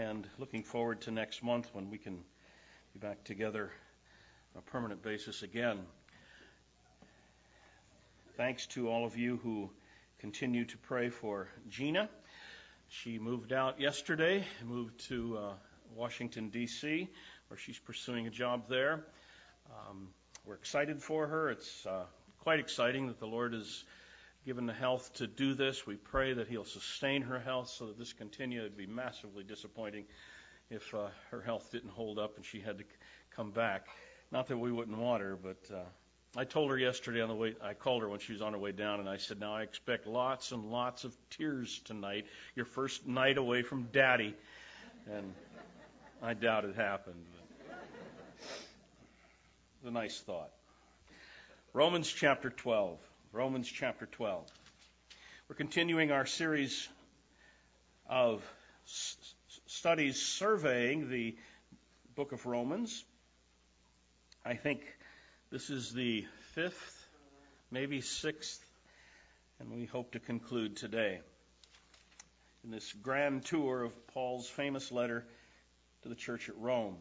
and looking forward to next month when we can be back together on a permanent basis again. Thanks to all of you who continue to pray for Gina. She moved out yesterday, moved to uh, Washington, D.C., where she's pursuing a job there. Um, we're excited for her. It's uh, quite exciting that the Lord has given the health to do this. We pray that He'll sustain her health so that this continue. It'd be massively disappointing if uh, her health didn't hold up and she had to come back. Not that we wouldn't want her, but uh, I told her yesterday on the way. I called her when she was on her way down, and I said, "Now I expect lots and lots of tears tonight. Your first night away from Daddy." And I doubt it happened. It's a nice thought. Romans chapter 12. Romans chapter 12. We're continuing our series of s- studies surveying the book of Romans. I think this is the fifth, maybe sixth, and we hope to conclude today in this grand tour of Paul's famous letter to the church at Rome.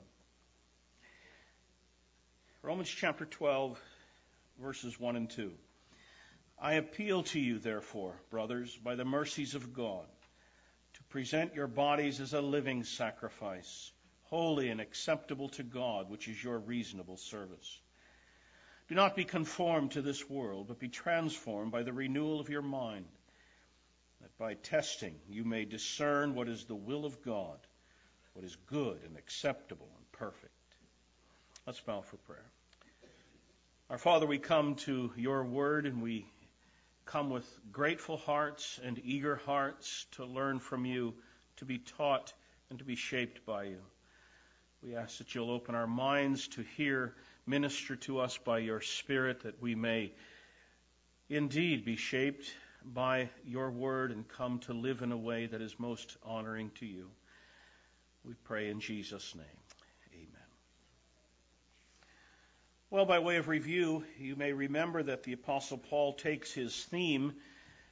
Romans chapter 12, verses 1 and 2. I appeal to you, therefore, brothers, by the mercies of God, to present your bodies as a living sacrifice, holy and acceptable to God, which is your reasonable service. Do not be conformed to this world, but be transformed by the renewal of your mind, that by testing you may discern what is the will of God, what is good and acceptable and perfect. Let's bow for prayer. Our Father, we come to your word and we come with grateful hearts and eager hearts to learn from you, to be taught and to be shaped by you. We ask that you'll open our minds to hear, minister to us by your Spirit, that we may indeed be shaped by your word and come to live in a way that is most honoring to you. We pray in Jesus' name. Well, by way of review, you may remember that the Apostle Paul takes his theme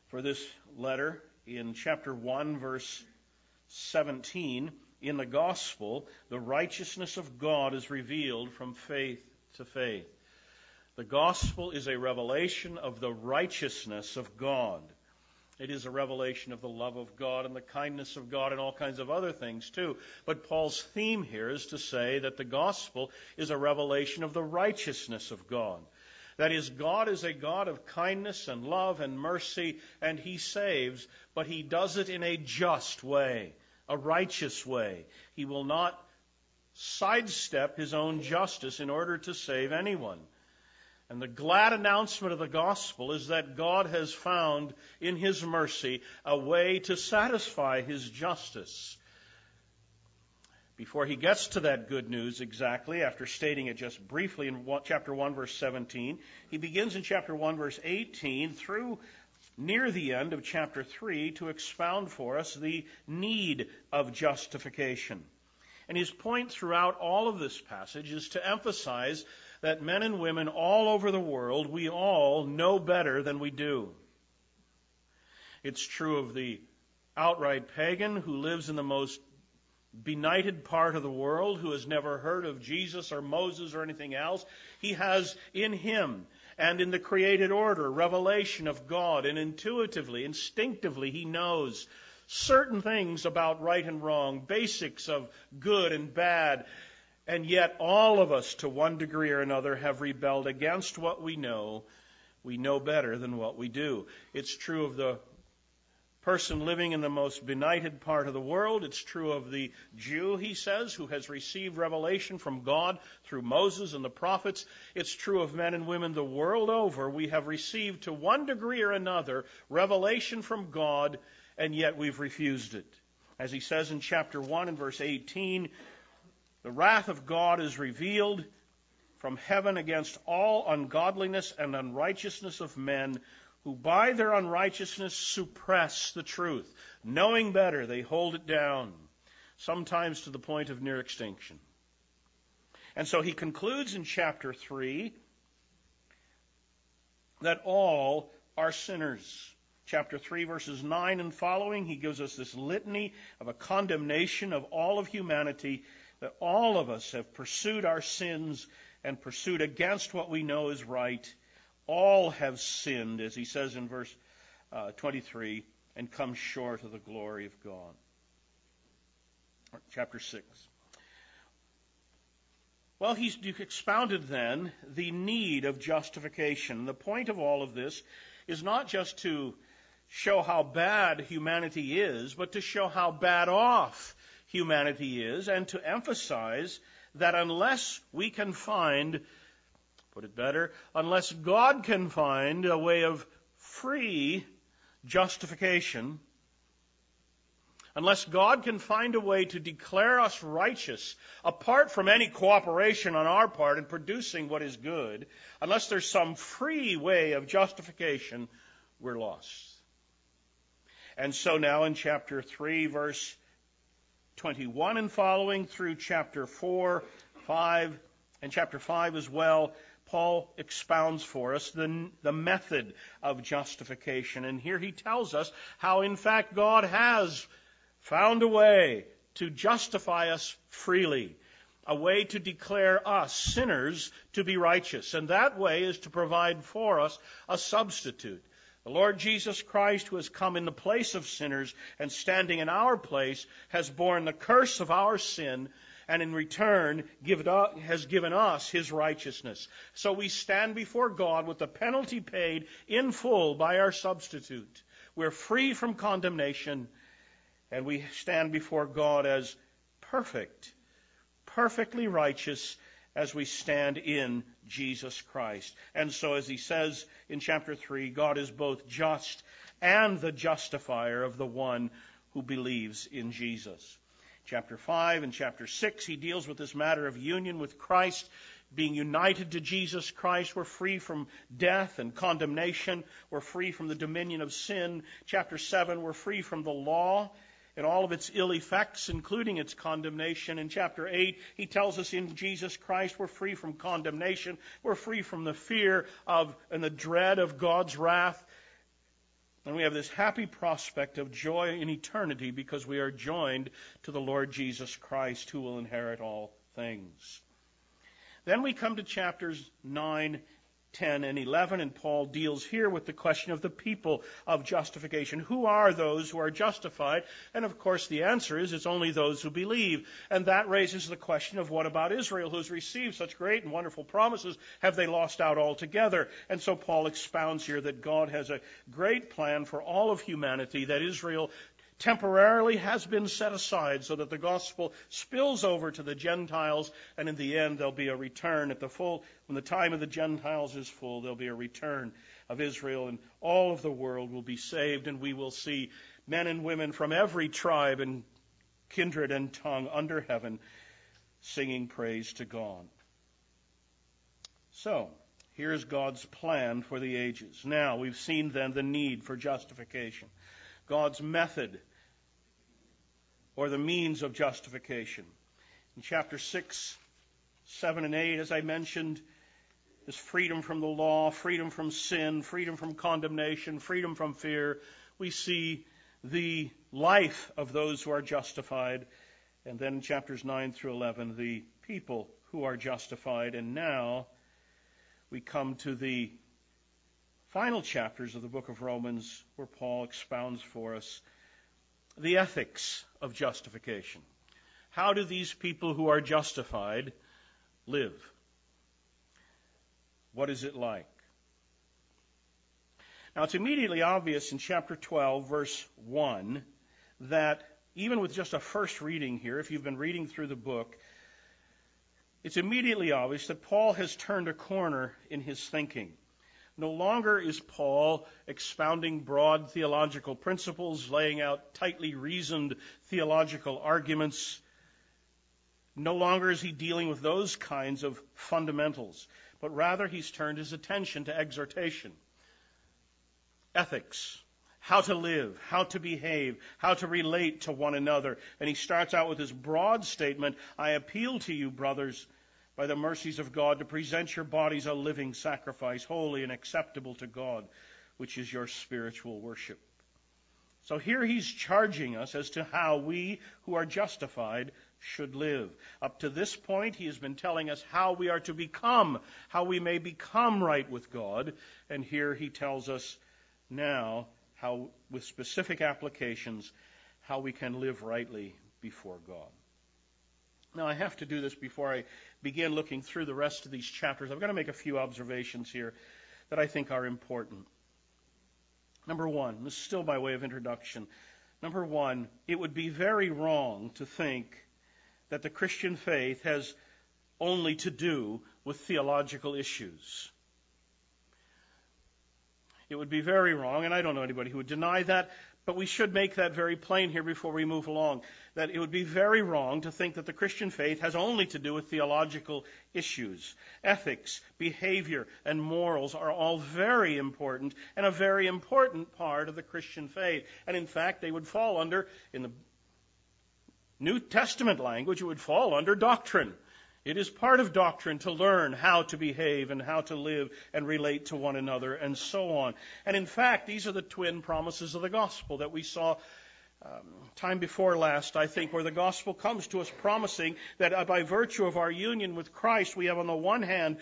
for this letter in chapter 1, verse 17. In the gospel, the righteousness of God is revealed from faith to faith. The gospel is a revelation of the righteousness of God. It is a revelation of the love of God and the kindness of God and all kinds of other things too. But Paul's theme here is to say that the gospel is a revelation of the righteousness of God. That is, God is a God of kindness and love and mercy, and He saves, but He does it in a just way, a righteous way. He will not sidestep His own justice in order to save anyone. And the glad announcement of the gospel is that God has found in His mercy a way to satisfy His justice. Before he gets to that good news exactly, after stating it just briefly in chapter 1 verse 17, he begins in chapter 1 verse 18 through near the end of chapter 3 to expound for us the need of justification. And his point throughout all of this passage is to emphasize that men and women all over the world, we all know better than we do. It's true of the outright pagan who lives in the most benighted part of the world, who has never heard of Jesus or Moses or anything else. He has in him and in the created order revelation of God, and intuitively, instinctively, he knows certain things about right and wrong, basics of good and bad, and yet, all of us, to one degree or another, have rebelled against what we know. We know better than what we do. It's true of the person living in the most benighted part of the world. It's true of the Jew, he says, who has received revelation from God through Moses and the prophets. It's true of men and women the world over. We have received, to one degree or another, revelation from God, and yet we've refused it. As he says in chapter 1 and verse 18, the wrath of God is revealed from heaven against all ungodliness and unrighteousness of men who by their unrighteousness suppress the truth. Knowing better, they hold it down, sometimes to the point of near extinction. And so he concludes in chapter 3 that all are sinners. chapter 3, verses 9 and following, he gives us this litany of a condemnation of all of humanity, that all of us have pursued our sins and pursued against what we know is right. All have sinned, as he says in verse uh, 23, and come short of the glory of God. Chapter 6. Well, he's expounded then the need of justification. The point of all of this is not just to show how bad humanity is, but to show how bad off humanity is, and to emphasize that unless we can find, put it better, unless God can find a way of free justification, unless God can find a way to declare us righteous apart from any cooperation on our part in producing what is good, unless there's some free way of justification, we're lost. And so now in chapter 3, verse 21 and following through chapter 4, 5, and chapter 5 as well, Paul expounds for us the, the method of justification. And here he tells us how, in fact, God has found a way to justify us freely, a way to declare us sinners to be righteous. And that way is to provide for us a substitute. The Lord Jesus Christ, who has come in the place of sinners and standing in our place, has borne the curse of our sin and in return has given us his righteousness. So we stand before God with the penalty paid in full by our substitute. We're free from condemnation and we stand before God as perfect, perfectly righteous as we stand in Jesus Christ. And so, as he says in chapter 3, God is both just and the justifier of the one who believes in Jesus. Chapter 5 and chapter 6, he deals with this matter of union with Christ. Being united to Jesus Christ, we're free from death and condemnation. We're free from the dominion of sin. Chapter 7, we're free from the law and all of its ill effects, including its condemnation. In chapter 8, he tells us in Jesus Christ we're free from condemnation. We're free from the fear of and the dread of God's wrath. And we have this happy prospect of joy in eternity because we are joined to the Lord Jesus Christ who will inherit all things. Then we come to chapters 9 10 and 11, and Paul deals here with the question of the people of justification. Who are those who are justified? And of course, the answer is it's only those who believe. And that raises the question of what about Israel, who's received such great and wonderful promises? Have they lost out altogether? And so Paul expounds here that God has a great plan for all of humanity, that Israel temporarily has been set aside so that the gospel spills over to the Gentiles, and in the end there'll be a return at the full, when the time of the Gentiles is full, there'll be a return of Israel, and all of the world will be saved, and we will see men and women from every tribe and kindred and tongue under heaven singing praise to God. So, here's God's plan for the ages. Now, we've seen then the need for justification. God's method or the means of justification. In chapter 6, 7, and 8, as I mentioned, is freedom from the law, freedom from sin, freedom from condemnation, freedom from fear. We see the life of those who are justified. And then in chapters 9 through 11, the people who are justified. And now we come to the final chapters of the book of Romans where Paul expounds for us the ethics of justification. How do these people who are justified live? What is it like? Now, it's immediately obvious in chapter 12, verse 1, that even with just a first reading here, if you've been reading through the book, it's immediately obvious that Paul has turned a corner in his thinking. No longer is Paul expounding broad theological principles, laying out tightly reasoned theological arguments. No longer is he dealing with those kinds of fundamentals, but rather he's turned his attention to exhortation, ethics, how to live, how to behave, how to relate to one another. And he starts out with his broad statement I appeal to you, brothers by the mercies of God to present your bodies a living sacrifice, holy and acceptable to God, which is your spiritual worship. So here he's charging us as to how we who are justified should live. Up to this point, he has been telling us how we are to become, how we may become right with God. And here he tells us now how, with specific applications, how we can live rightly before God. Now, I have to do this before I begin looking through the rest of these chapters. I've got to make a few observations here that I think are important. Number one, this is still by way of introduction. Number one, it would be very wrong to think that the Christian faith has only to do with theological issues. It would be very wrong, and I don't know anybody who would deny that, but we should make that very plain here before we move along. That it would be very wrong to think that the Christian faith has only to do with theological issues. Ethics, behavior, and morals are all very important and a very important part of the Christian faith. And in fact, they would fall under, in the New Testament language, it would fall under doctrine. It is part of doctrine to learn how to behave and how to live and relate to one another and so on. And in fact, these are the twin promises of the gospel that we saw um, time before last, I think, where the gospel comes to us promising that uh, by virtue of our union with Christ, we have on the one hand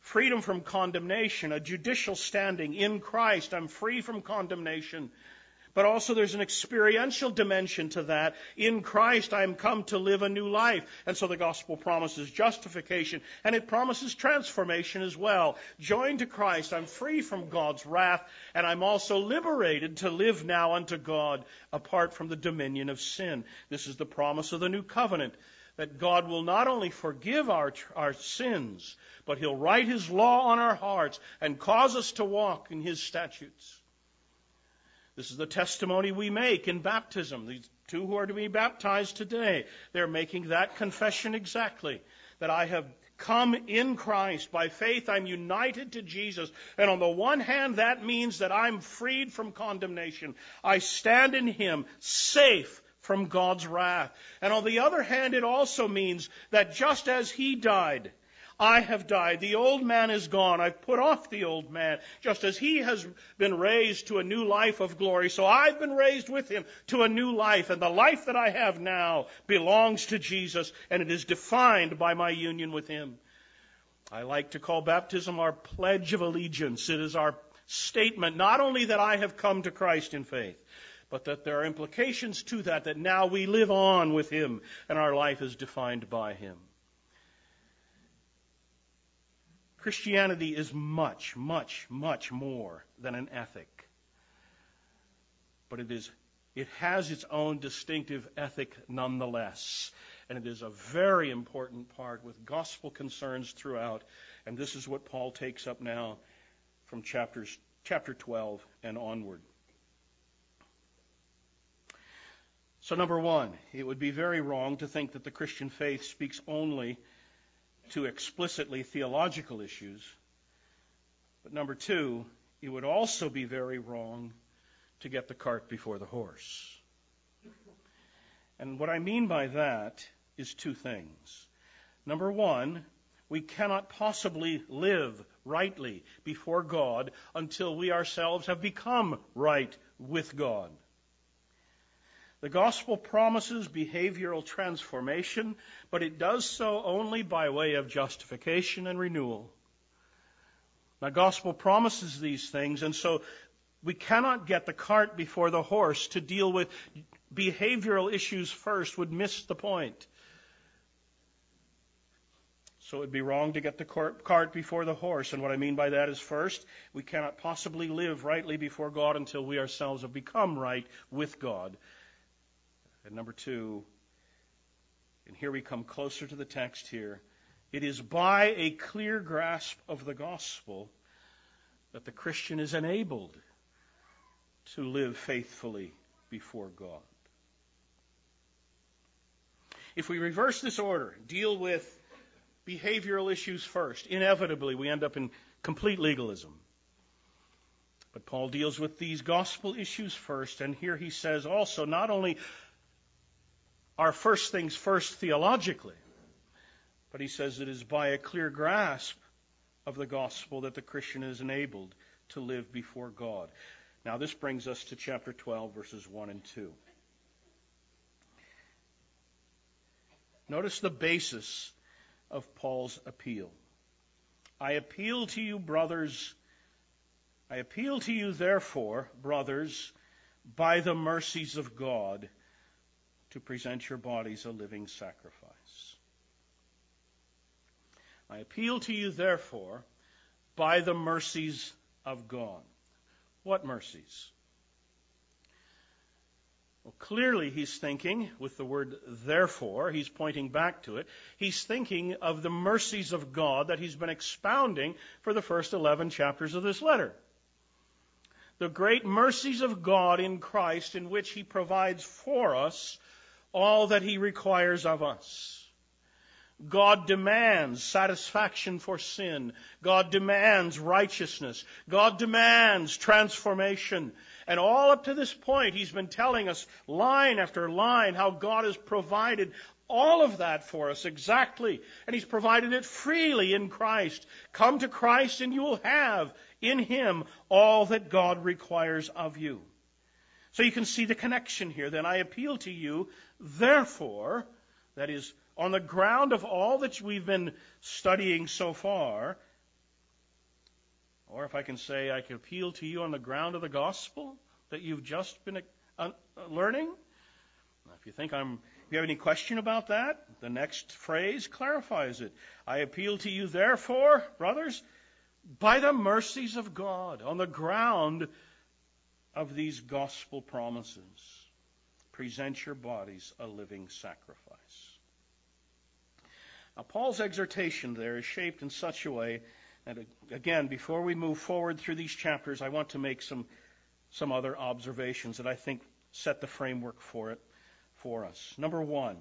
freedom from condemnation, a judicial standing in Christ. I'm free from condemnation. But also there's an experiential dimension to that. In Christ I am come to live a new life. And so the gospel promises justification and it promises transformation as well. Joined to Christ, I'm free from God's wrath and I'm also liberated to live now unto God apart from the dominion of sin. This is the promise of the new covenant that God will not only forgive our, our sins, but He'll write His law on our hearts and cause us to walk in His statutes. This is the testimony we make in baptism. These two who are to be baptized today, they're making that confession exactly. That I have come in Christ. By faith, I'm united to Jesus. And on the one hand, that means that I'm freed from condemnation. I stand in Him, safe from God's wrath. And on the other hand, it also means that just as He died, I have died. The old man is gone. I've put off the old man. Just as he has been raised to a new life of glory, so I've been raised with him to a new life. And the life that I have now belongs to Jesus, and it is defined by my union with him. I like to call baptism our pledge of allegiance. It is our statement not only that I have come to Christ in faith, but that there are implications to that, that now we live on with Him and our life is defined by Him. Christianity is much, much, much more than an ethic. But it is, it has its own distinctive ethic nonetheless. And it is a very important part with gospel concerns throughout. And this is what Paul takes up now from chapters, chapter 12 and onward. So, number one, it would be very wrong to think that the Christian faith speaks only to explicitly theological issues. But number two, it would also be very wrong to get the cart before the horse. And what I mean by that is two things. Number one, we cannot possibly live rightly before God until we ourselves have become right with God. The gospel promises behavioral transformation, but it does so only by way of justification and renewal. The gospel promises these things, and so we cannot get the cart before the horse to deal with behavioral issues first would miss the point. So it would be wrong to get the cart before the horse. And what I mean by that is first, we cannot possibly live rightly before God until we ourselves have become right with God. And number two, and here we come closer to the text here, it is by a clear grasp of the gospel that the Christian is enabled to live faithfully before God. If we reverse this order, deal with behavioral issues first, inevitably we end up in complete legalism. But Paul deals with these gospel issues first, and here he says also not only are first things first theologically. But he says it is by a clear grasp of the gospel that the Christian is enabled to live before God. Now, this brings us to chapter 12, verses 1 and 2. Notice the basis of Paul's appeal. I appeal to you, brothers. I appeal to you, therefore, brothers, by the mercies of God, to present your bodies a living sacrifice. I appeal to you, therefore, by the mercies of God. What mercies? Well, clearly he's thinking with the word therefore, he's pointing back to it. He's thinking of the mercies of God that he's been expounding for the first 11 chapters of this letter. The great mercies of God in Christ in which he provides for us all that he requires of us. God demands satisfaction for sin. God demands righteousness. God demands transformation. And all up to this point, he's been telling us line after line how God has provided all of that for us exactly. And he's provided it freely in Christ. Come to Christ and you will have in him all that God requires of you. So you can see the connection here. Then I appeal to you, therefore, that is, on the ground of all that we've been studying so far, or if I can say, I can appeal to you on the ground of the gospel that you've just been uh, learning. If you think I'm, if you have any question about that, the next phrase clarifies it. I appeal to you, therefore, brothers, by the mercies of God, on the ground of these gospel promises, present your bodies a living sacrifice. Now, Paul's exhortation there is shaped in such a way and again, before we move forward through these chapters, I want to make some, some other observations that I think set the framework for it for us. Number one,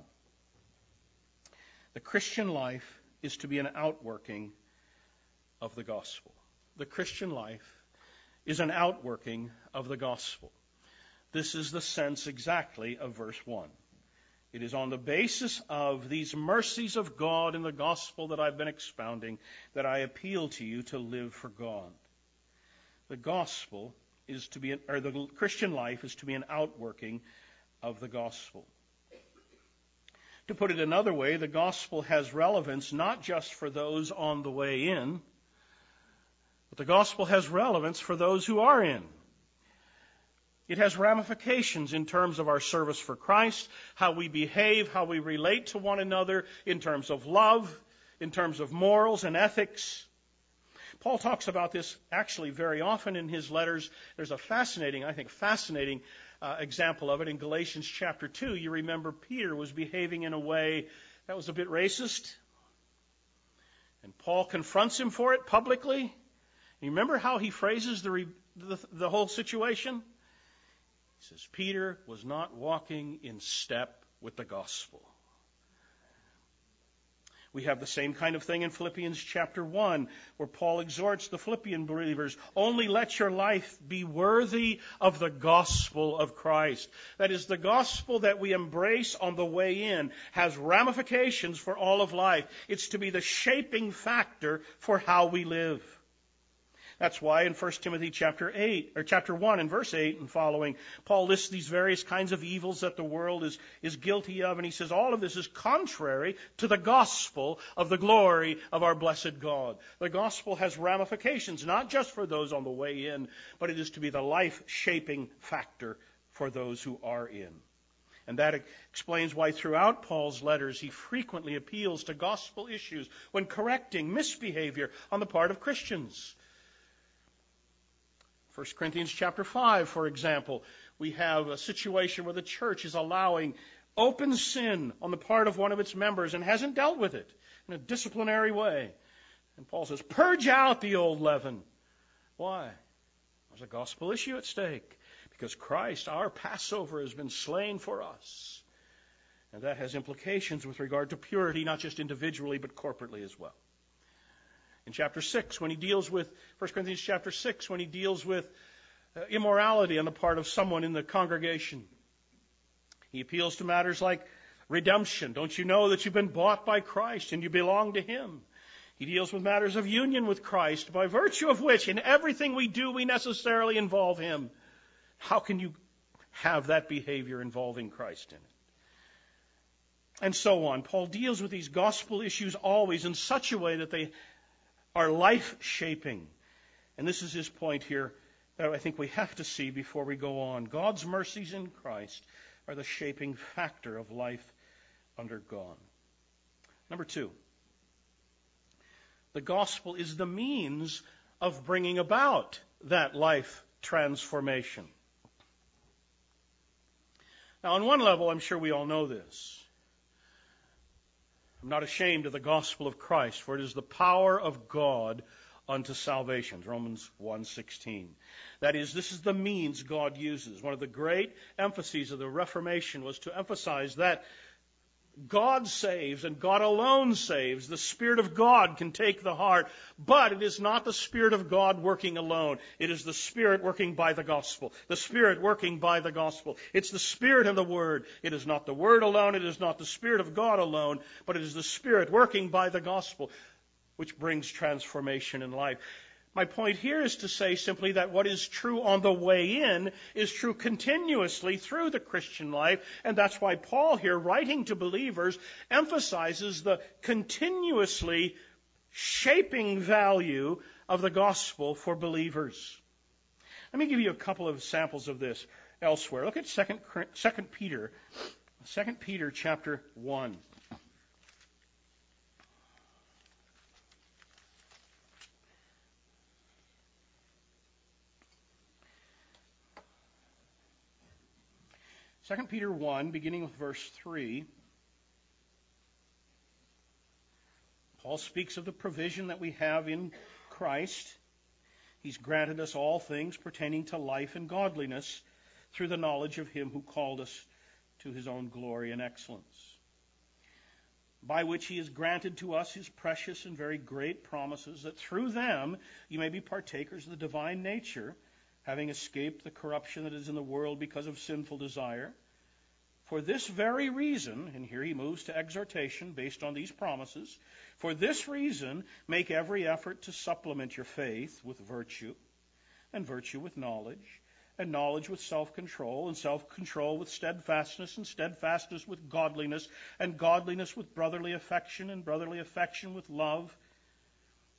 the Christian life is to be an outworking of the gospel. The Christian life is an outworking of the gospel. This is the sense exactly of verse 1. It is on the basis of these mercies of God in the gospel that I've been expounding that I appeal to you to live for God. The gospel is to be, an, or the Christian life is to be an outworking of the gospel. To put it another way, the gospel has relevance not just for those on the way in, but the gospel has relevance for those who are in. It has ramifications in terms of our service for Christ, how we behave, how we relate to one another, in terms of love, in terms of morals and ethics. Paul talks about this actually very often in his letters. There's a fascinating, I think, fascinating uh, example of it in Galatians chapter 2. You remember Peter was behaving in a way that was a bit racist. And Paul confronts him for it publicly. You remember how he phrases the, the, the whole situation? He says, Peter was not walking in step with the gospel. We have the same kind of thing in Philippians chapter 1, where Paul exhorts the Philippian believers only let your life be worthy of the gospel of Christ. That is, the gospel that we embrace on the way in has ramifications for all of life. It's to be the shaping factor for how we live. That's why in 1 Timothy chapter 8, or chapter 1 and verse 8 and following, Paul lists these various kinds of evils that the world is, is guilty of, and he says all of this is contrary to the gospel of the glory of our blessed God. The gospel has ramifications, not just for those on the way in, but it is to be the life shaping factor for those who are in. And that explains why throughout Paul's letters he frequently appeals to gospel issues when correcting misbehavior on the part of Christians. 1 Corinthians chapter 5, for example, we have a situation where the church is allowing open sin on the part of one of its members and hasn't dealt with it in a disciplinary way. And Paul says, purge out the old leaven. Why? There's a gospel issue at stake. Because Christ, our Passover, has been slain for us. And that has implications with regard to purity, not just individually, but corporately as well in chapter 6 when he deals with 1 Corinthians chapter 6 when he deals with uh, immorality on the part of someone in the congregation. He appeals to matters like redemption. Don't you know that you've been bought by Christ and you belong to him? He deals with matters of union with Christ, by virtue of which, in everything we do, we necessarily involve Him. How can you have that behavior involving Christ in it? And so on. Paul deals with these gospel issues always in such a way that they are life shaping. And this is his point here that I think we have to see before we go on. God's mercies in Christ are the shaping factor of life under God. Number two, the gospel is the means of bringing about that life transformation. Now, on one level, I'm sure we all know this. I'm not ashamed of the gospel of Christ, for it is the power of God unto salvation. Romans 1:16. That is, this is the means God uses. One of the great emphases of the Reformation was to emphasize that God saves and God alone saves. The Spirit of God can take the heart, but it is not the Spirit of God working alone. It is the Spirit working by the gospel. The Spirit working by the gospel. It's the Spirit and the Word. It is not the Word alone. It is not the Spirit of God alone, but it is the Spirit working by the gospel which brings transformation in life. My point here is to say simply that what is true on the way in is true continuously through the Christian life, and that's why Paul here, writing to believers, emphasizes the continuously shaping value of the gospel for believers. Let me give you a couple of samples of this elsewhere. Look at 2 Peter, 2 Peter chapter 1. 2 Peter 1, beginning with verse 3, Paul speaks of the provision that we have in Christ. He's granted us all things pertaining to life and godliness through the knowledge of Him who called us to His own glory and excellence, by which He has granted to us His precious and very great promises, that through them you may be partakers of the divine nature having escaped the corruption that is in the world because of sinful desire. For this very reason, and here he moves to exhortation based on these promises, for this reason, make every effort to supplement your faith with virtue, and virtue with knowledge, and knowledge with self control, and self control with steadfastness, and steadfastness with godliness, and godliness with brotherly affection, and brotherly affection with love.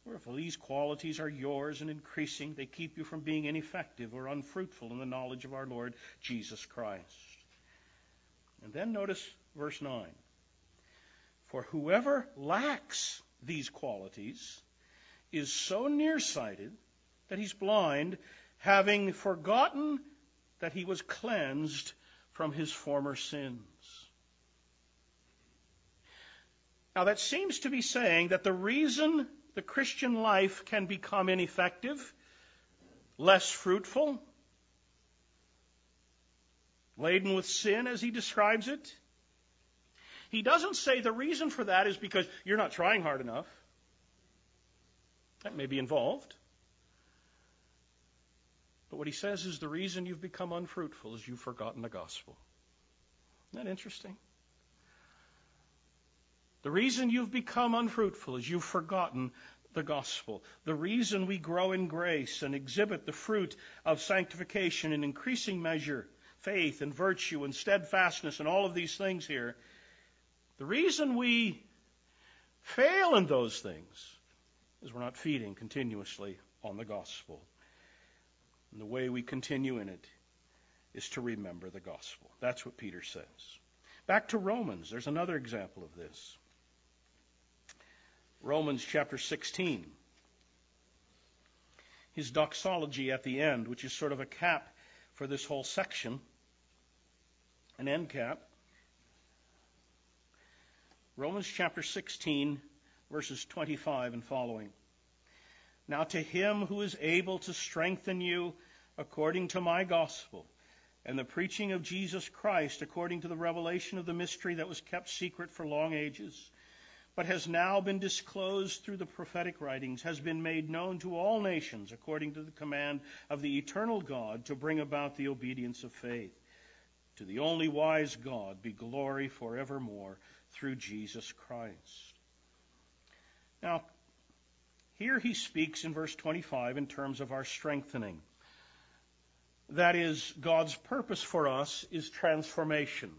For if these qualities are yours and increasing, they keep you from being ineffective or unfruitful in the knowledge of our Lord Jesus Christ. And then notice verse 9. For whoever lacks these qualities is so nearsighted that he's blind, having forgotten that he was cleansed from his former sins. Now, that seems to be saying that the reason the Christian life can become ineffective, less fruitful, laden with sin, as he describes it, he doesn't say the reason for that is because you're not trying hard enough. That may be involved. But what he says is the reason you've become unfruitful is you've forgotten the gospel. Isn't that interesting? The reason you've become unfruitful is you've forgotten the gospel. The reason we grow in grace and exhibit the fruit of sanctification in increasing measure, faith and virtue and steadfastness and all of these things here, the reason we fail in those things is we're not feeding continuously on the gospel. And the way we continue in it is to remember the gospel. That's what Peter says. Back to Romans, there's another example of this. Romans chapter 16. His doxology at the end, which is sort of a cap for this whole section, an end cap. Romans chapter 16, verses 25 and following. Now to him who is able to strengthen you according to my gospel and the preaching of Jesus Christ according to the revelation of the mystery that was kept secret for long ages but has now been disclosed through the prophetic writings, has been made known to all nations according to the command of the eternal God to bring about the obedience of faith. To the only wise God be glory forevermore through Jesus Christ. Now, Here he speaks in verse 25 in terms of our strengthening. That is, God's purpose for us is transformation.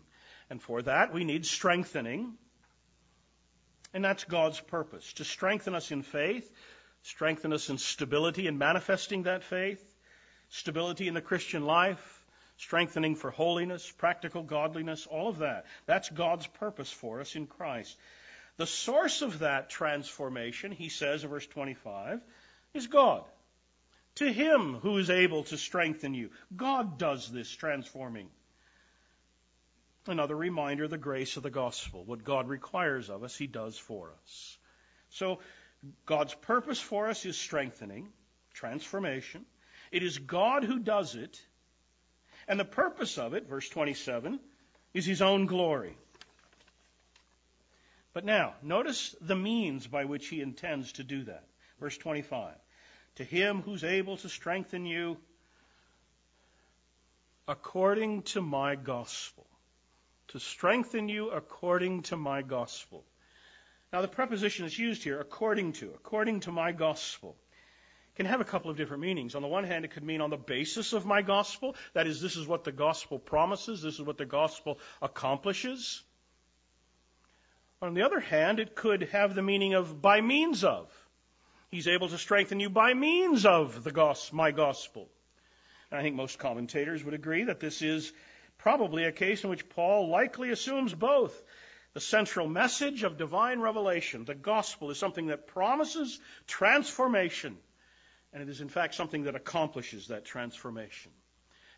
And for that, we need strengthening. And that's God's purpose to strengthen us in faith, strengthen us in stability in manifesting that faith, stability in the Christian life, strengthening for holiness, practical godliness, all of that. That's God's purpose for us in Christ. The source of that transformation, he says in verse 25, is God. To him who is able to strengthen you. God does this transforming. Another reminder the grace of the gospel. What God requires of us, he does for us. So, God's purpose for us is strengthening, transformation. It is God who does it. And the purpose of it, verse 27, is his own glory. But now, notice the means by which he intends to do that. Verse 25. To him who's able to strengthen you according to my gospel. To strengthen you according to my gospel. Now, the preposition that's used here, according to, according to my gospel, can have a couple of different meanings. On the one hand, it could mean on the basis of my gospel. That is, this is what the gospel promises, this is what the gospel accomplishes. On the other hand, it could have the meaning of by means of. He's able to strengthen you by means of the gospel, my gospel. And I think most commentators would agree that this is probably a case in which Paul likely assumes both. The central message of divine revelation, the gospel, is something that promises transformation. And it is, in fact, something that accomplishes that transformation.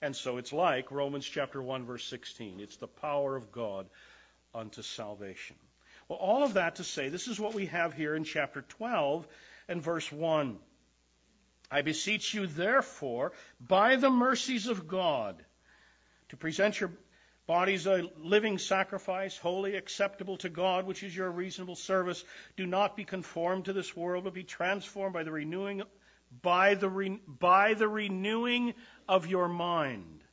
And so it's like Romans chapter 1, verse 16. It's the power of God unto salvation. Well, all of that to say, this is what we have here in chapter 12 and verse 1. I beseech you, therefore, by the mercies of God, to present your bodies a living sacrifice, holy, acceptable to God, which is your reasonable service. Do not be conformed to this world, but be transformed by the renewing, by the, re, by the renewing of your mind.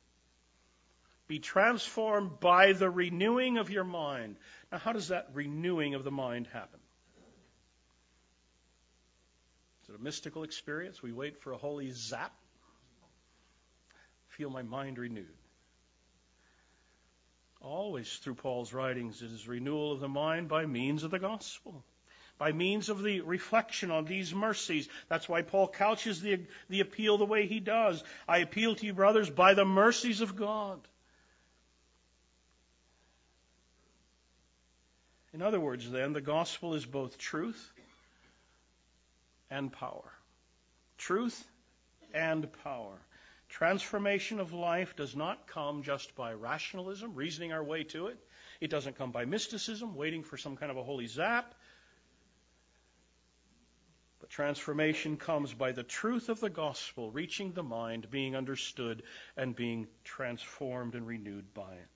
Be transformed by the renewing of your mind. Now, how does that renewing of the mind happen? Is it a mystical experience? We wait for a holy zap. Feel my mind renewed. Always through Paul's writings, it is renewal of the mind by means of the gospel, by means of the reflection on these mercies. That's why Paul couches the, the appeal the way he does. I appeal to you, brothers, by the mercies of God. In other words, then, the gospel is both truth and power. Truth and power. Transformation of life does not come just by rationalism, reasoning our way to it. It doesn't come by mysticism, waiting for some kind of a holy zap. But transformation comes by the truth of the gospel reaching the mind, being understood, and being transformed and renewed by it.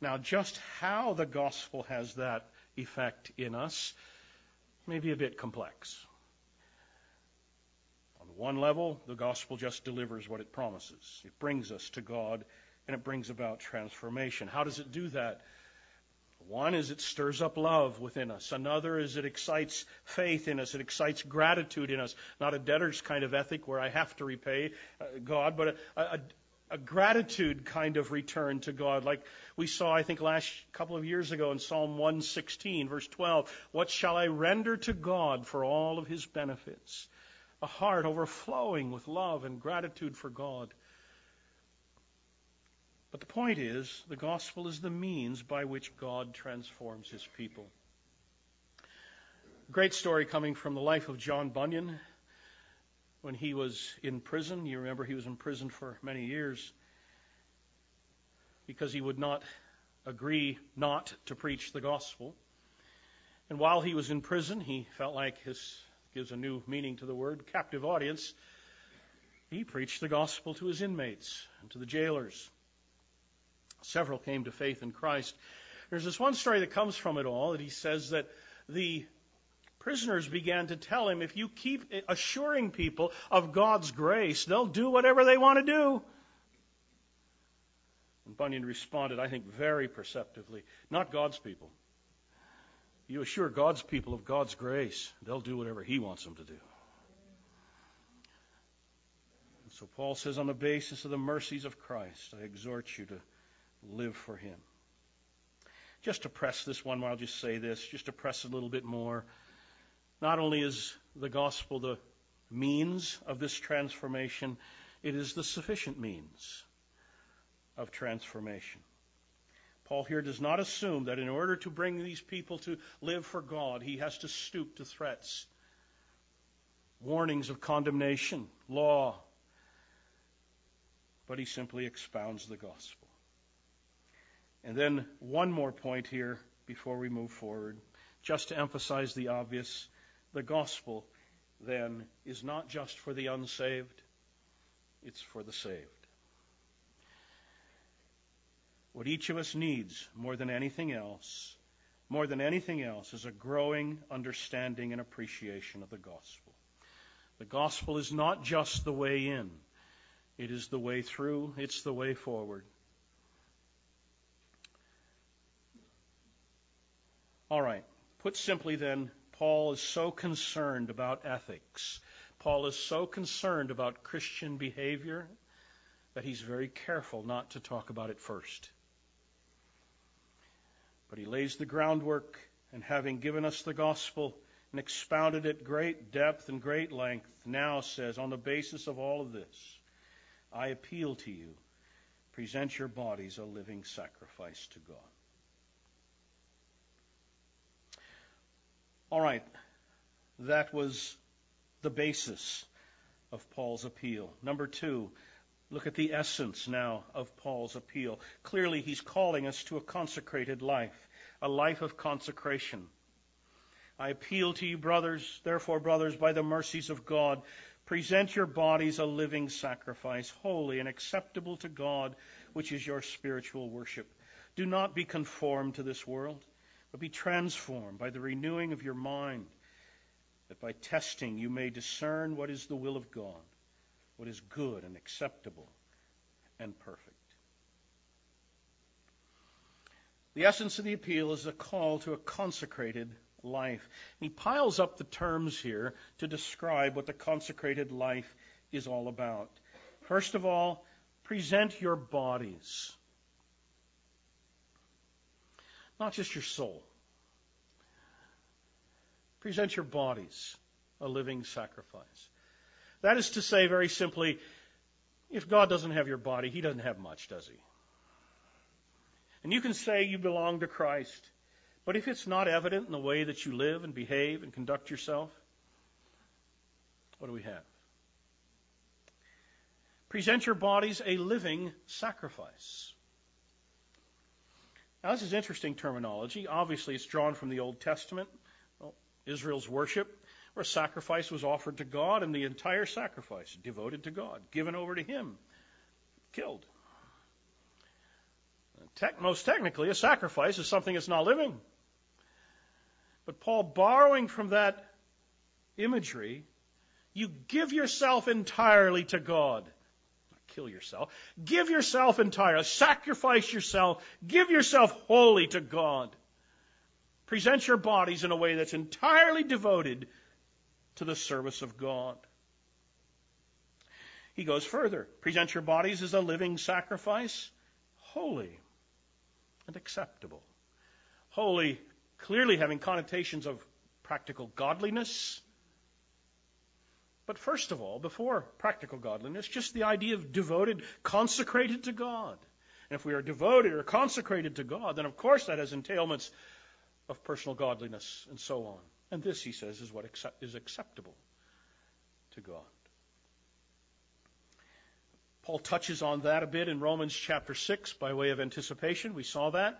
Now, just how the gospel has that effect in us may be a bit complex. On one level, the gospel just delivers what it promises. It brings us to God and it brings about transformation. How does it do that? One is it stirs up love within us. Another is it excites faith in us. It excites gratitude in us. Not a debtor's kind of ethic where I have to repay uh, God, but a, a, a gratitude kind of return to God, like we saw, I think, last couple of years ago in Psalm 116, verse 12. What shall I render to God for all of his benefits? A heart overflowing with love and gratitude for God. But the point is, the gospel is the means by which God transforms his people. Great story coming from the life of John Bunyan when he was in prison. You remember he was in prison for many years because he would not agree not to preach the gospel. And while he was in prison, he felt like his gives a new meaning to the word captive audience. He preached the gospel to his inmates and to the jailers. Several came to faith in Christ. There's this one story that comes from it all that he says that the prisoners began to tell him, if you keep assuring people of God's grace, they'll do whatever they want to do. And Bunyan responded, I think, very perceptively, not God's people. You assure God's people of God's grace, they'll do whatever He wants them to do. And so Paul says, on the basis of the mercies of Christ, I exhort you to live for Him. Just to press this one, more, I'll just say this, just to press a little bit more. Not only is the gospel the means of this transformation, it is the sufficient means of transformation. Paul here does not assume that in order to bring these people to live for God, he has to stoop to threats, warnings of condemnation, law, but he simply expounds the gospel. And then one more point here before we move forward, just to emphasize the obvious. The gospel, then, is not just for the unsaved, it's for the saved. What each of us needs more than anything else, more than anything else, is a growing understanding and appreciation of the gospel. The gospel is not just the way in, it is the way through, it's the way forward. All right. Put simply, then, Paul is so concerned about ethics. Paul is so concerned about Christian behavior that he's very careful not to talk about it first. But he lays the groundwork, and having given us the gospel and expounded it great depth and great length, now says, on the basis of all of this, I appeal to you, present your bodies a living sacrifice to God. All right, that was the basis of Paul's appeal. Number two, look at the essence now of Paul's appeal. Clearly, he's calling us to a consecrated life, a life of consecration. I appeal to you, brothers, therefore, brothers, by the mercies of God, present your bodies a living sacrifice, holy and acceptable to God, which is your spiritual worship. Do not be conformed to this world but be transformed by the renewing of your mind, that by testing you may discern what is the will of God, what is good and acceptable and perfect. The essence of the appeal is a call to a consecrated life. He piles up the terms here to describe what the consecrated life is all about. First of all, present your bodies not just your soul. Present your bodies a living sacrifice. That is to say, very simply, if God doesn't have your body, He doesn't have much, does He? And you can say you belong to Christ, but if it's not evident in the way that you live and behave and conduct yourself, what do we have? Present your bodies a living sacrifice. Now, this is interesting terminology. Obviously, it's drawn from the Old Testament, well, Israel's worship, where sacrifice was offered to God, and the entire sacrifice devoted to God, given over to Him, killed. most technically, a sacrifice is something that's not living. But Paul, borrowing from that imagery, you give yourself entirely to God Not kill yourself. Give yourself entirely. Sacrifice yourself. Give yourself wholly to God. Present your bodies in a way that's entirely devoted to the service of God. He goes further. Present your bodies as a living sacrifice, holy and acceptable. Holy, clearly having connotations of practical godliness but first of all, before practical godliness, just the idea of devoted, consecrated to God. And if we are devoted or consecrated to God, then of course that has entailments of personal godliness and so on. And this, he says, is what is acceptable to God. Paul touches on that a bit in Romans chapter 6 by way of anticipation. We saw that.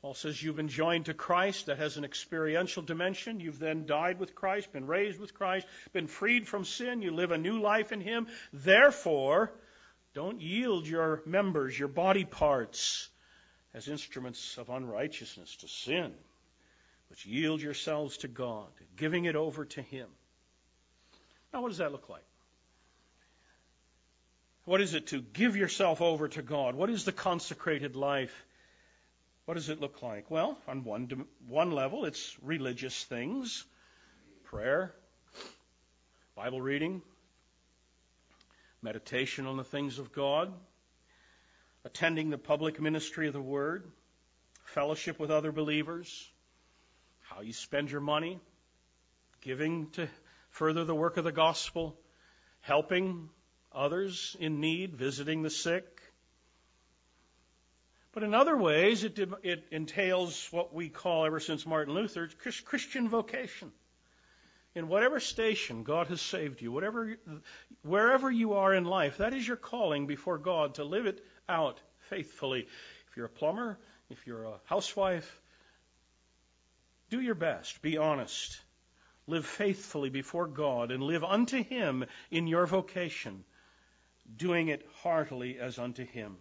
Paul says you've been joined to Christ. That has an experiential dimension. You've then died with Christ, been raised with Christ, been freed from sin. You live a new life in Him. Therefore, don't yield your members, your body parts, as instruments of unrighteousness to sin, but yield yourselves to God, giving it over to Him. Now, what does that look like? What is it to give yourself over to God? What is the consecrated life? What does it look like? Well, on one, one level, it's religious things prayer, Bible reading, meditation on the things of God, attending the public ministry of the Word, fellowship with other believers, how you spend your money, giving to further the work of the gospel, helping others in need, visiting the sick. But in other ways, it, it entails what we call, ever since Martin Luther, Christian vocation. In whatever station God has saved you, whatever, wherever you are in life, that is your calling before God to live it out faithfully. If you're a plumber, if you're a housewife, do your best. Be honest. Live faithfully before God and live unto Him in your vocation, doing it heartily as unto Him.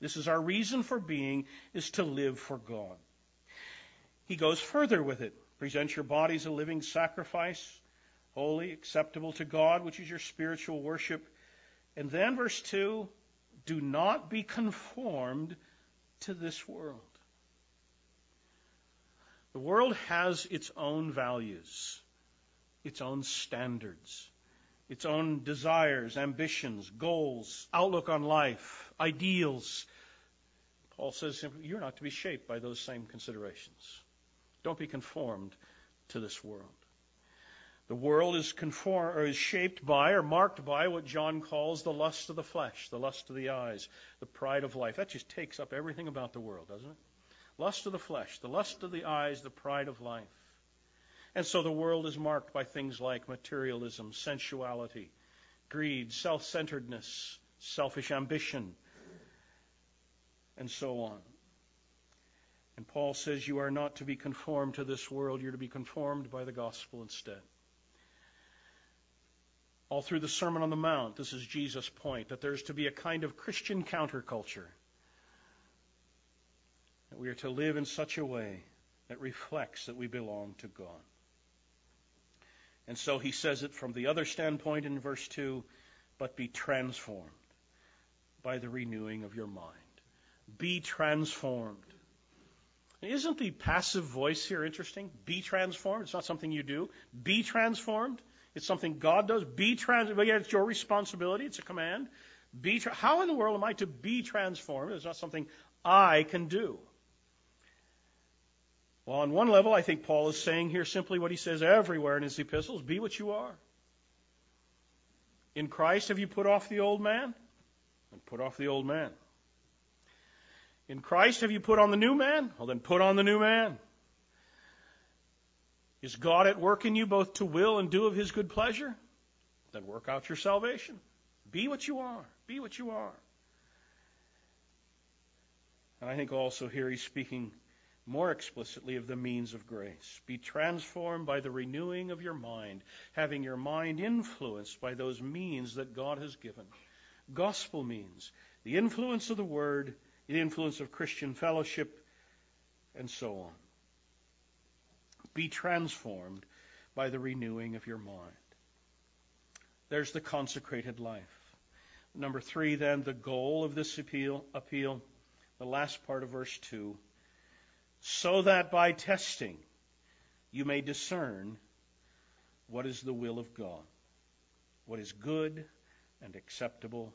This is our reason for being, is to live for God. He goes further with it. Present your bodies a living sacrifice, holy, acceptable to God, which is your spiritual worship. And then verse 2, do not be conformed to this world. The world has its own values, its own standards, its own desires, ambitions, goals, outlook on life, ideals. Paul says you're not to be shaped by those same considerations. Don't be conformed to this world. The world is conform or is shaped by or marked by what John calls the lust of the flesh, the lust of the eyes, the pride of life. That just takes up everything about the world, doesn't it? Lust of the flesh, the lust of the eyes, the pride of life. And so the world is marked by things like materialism, sensuality, greed, self centeredness, selfish ambition, and so on. And Paul says you are not to be conformed to this world, you're to be conformed by the gospel instead. All through the Sermon on the Mount, this is Jesus' point that there's to be a kind of Christian counterculture. That we are to live in such a way that reflects that we belong to God. And so he says it from the other standpoint in verse 2 but be transformed by the renewing of your mind. Be transformed. Isn't the passive voice here interesting? Be transformed. It's not something you do. Be transformed. It's something God does. Be transformed. But yet it's your responsibility. It's a command. Be tra- How in the world am I to be transformed? It's not something I can do. Well, on one level, I think Paul is saying here simply what he says everywhere in his epistles be what you are. In Christ, have you put off the old man? And put off the old man. In Christ, have you put on the new man? Well, then put on the new man. Is God at work in you both to will and do of his good pleasure? Then work out your salvation. Be what you are. Be what you are. And I think also here he's speaking more explicitly of the means of grace. Be transformed by the renewing of your mind, having your mind influenced by those means that God has given. Gospel means the influence of the Word the influence of Christian fellowship, and so on. Be transformed by the renewing of your mind. There's the consecrated life. Number three, then, the goal of this appeal, appeal, the last part of verse 2, so that by testing you may discern what is the will of God, what is good and acceptable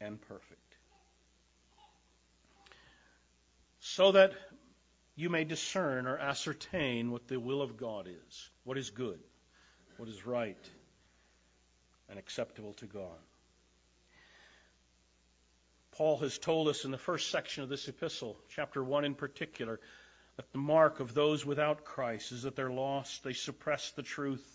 and perfect. so that you may discern or ascertain what the will of God is, what is good, what is right, and acceptable to God. Paul has told us in the first section of this epistle, chapter 1 in particular, that the mark of those without Christ is that they're lost, they suppress the truth.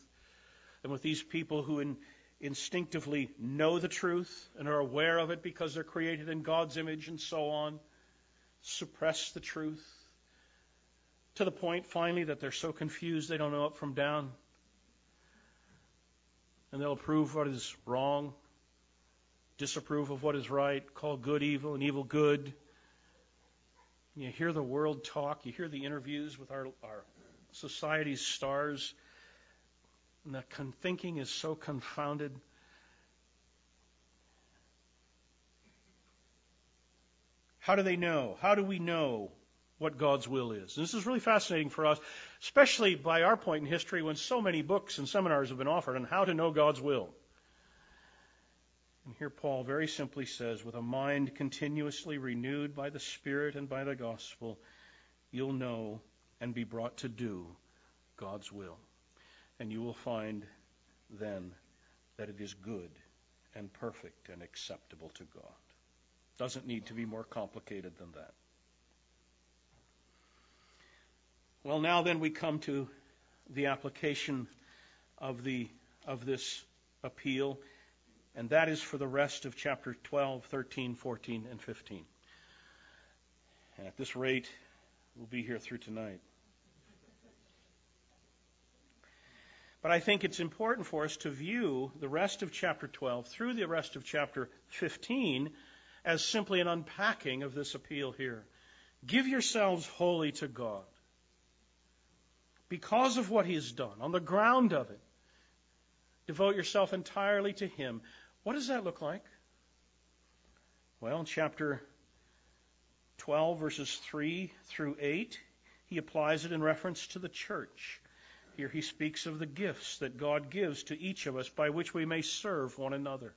And with these people who in, instinctively know the truth and are aware of it because they're created in God's image and so on, suppress the truth to the point finally that they're so confused they don't know up from down. And they'll approve what is wrong, disapprove of what is right, call good evil and evil good. You hear the world talk, you hear the interviews with our, our society's stars, and the thinking is so confounded. How do they know? How do we know what God's will is? And this is really fascinating for us, especially by our point in history when so many books and seminars have been offered on how to know God's will. And here Paul very simply says, with a mind continuously renewed by the Spirit and by the gospel, you'll know and be brought to do God's will. And you will find then that it is good and perfect and acceptable to God. Doesn't need to be more complicated than that. Well, now then we come to the application of the of this appeal, and that is for the rest of chapter 12, 13, 14, and 15. And at this rate, we'll be here through tonight. But I think it's important for us to view the rest of chapter 12 through the rest of chapter 15 as simply an unpacking of this appeal here. Give yourselves wholly to God. Because of what He has done, on the ground of it, devote yourself entirely to Him. What does that look like? Well, in chapter 12, verses 3 through 8, he applies it in reference to the church. Here he speaks of the gifts that God gives to each of us by which we may serve one another.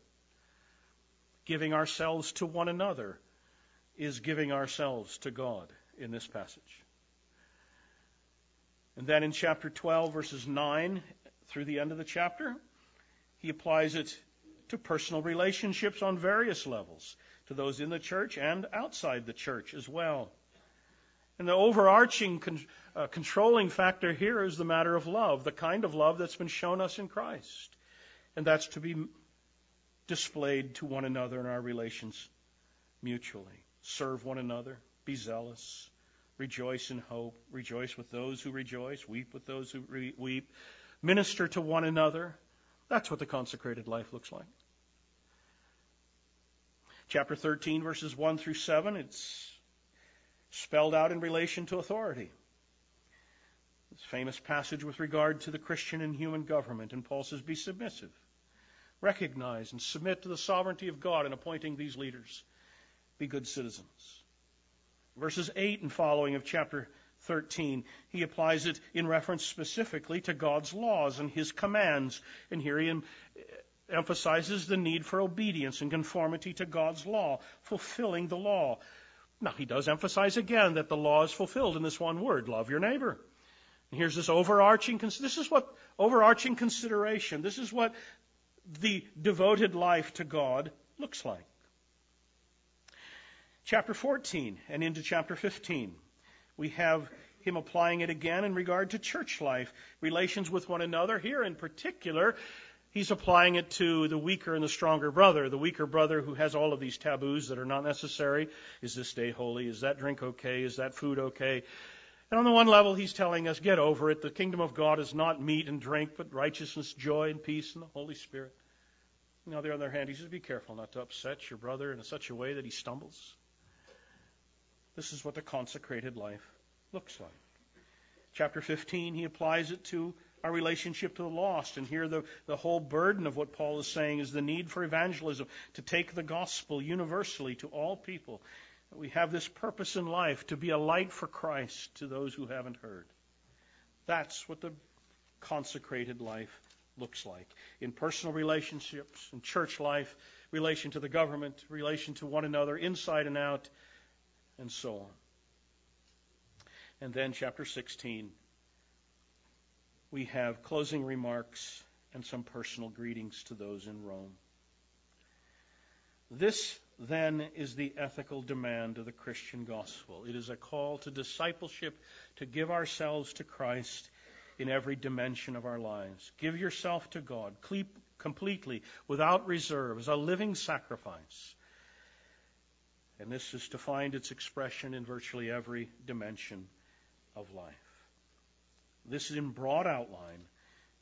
Giving ourselves to one another is giving ourselves to God in this passage. And then in chapter 12, verses 9 through the end of the chapter, he applies it to personal relationships on various levels, to those in the church and outside the church as well. And the overarching con- uh, controlling factor here is the matter of love, the kind of love that's been shown us in Christ. And that's to be displayed to one another in our relations mutually. Serve one another, be zealous, rejoice in hope, rejoice with those who rejoice, weep with those who re- weep, minister to one another. That's what the consecrated life looks like. Chapter 13, verses 1 through 7, it's spelled out in relation to authority. This famous passage with regard to the Christian and human government, and Paul says, Be submissive. Recognize and submit to the sovereignty of God in appointing these leaders. Be good citizens. Verses 8 and following of chapter 13, he applies it in reference specifically to God's laws and his commands. And here he emphasizes the need for obedience and conformity to God's law, fulfilling the law. Now, he does emphasize again that the law is fulfilled in this one word love your neighbor. And here's this overarching, this is what overarching consideration, this is what the devoted life to God looks like. Chapter 14 and into chapter 15, we have him applying it again in regard to church life, relations with one another. Here in particular, He's applying it to the weaker and the stronger brother. The weaker brother who has all of these taboos that are not necessary. Is this day holy? Is that drink okay? Is that food okay? And on the one level, he's telling us, get over it. The kingdom of God is not meat and drink, but righteousness, joy, and peace in the Holy Spirit. And on the other hand, he says, be careful not to upset your brother in such a way that he stumbles. This is what the consecrated life looks like. Chapter 15, he applies it to our relationship to the lost. And here, the, the whole burden of what Paul is saying is the need for evangelism, to take the gospel universally to all people. We have this purpose in life to be a light for Christ to those who haven't heard. That's what the consecrated life looks like in personal relationships, in church life, relation to the government, relation to one another, inside and out, and so on. And then, chapter 16 we have closing remarks and some personal greetings to those in Rome. This, then, is the ethical demand of the Christian gospel. It is a call to discipleship, to give ourselves to Christ in every dimension of our lives. Give yourself to God completely, without reserve, as a living sacrifice. And this is to find its expression in virtually every dimension of life. This, is in broad outline,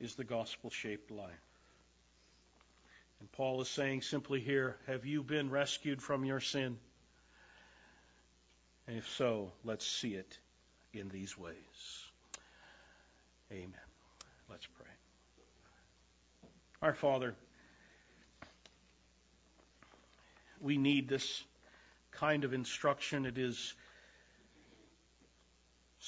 is the gospel shaped life. And Paul is saying simply here Have you been rescued from your sin? And if so, let's see it in these ways. Amen. Let's pray. Our Father, we need this kind of instruction. It is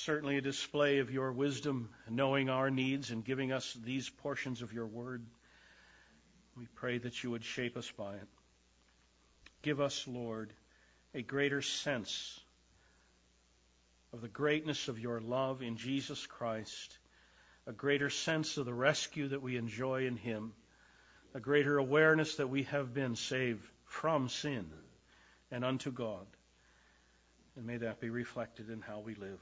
certainly a display of your wisdom, knowing our needs and giving us these portions of your word. We pray that you would shape us by it. Give us, Lord, a greater sense of the greatness of your love in Jesus Christ, a greater sense of the rescue that we enjoy in him, a greater awareness that we have been saved from sin and unto God. And may that be reflected in how we live.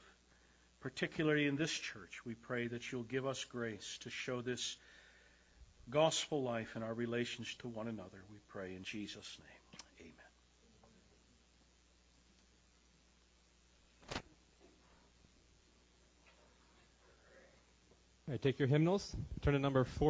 Particularly in this church, we pray that you'll give us grace to show this gospel life in our relations to one another. We pray in Jesus' name. Amen. All right, take your hymnals, turn to number four.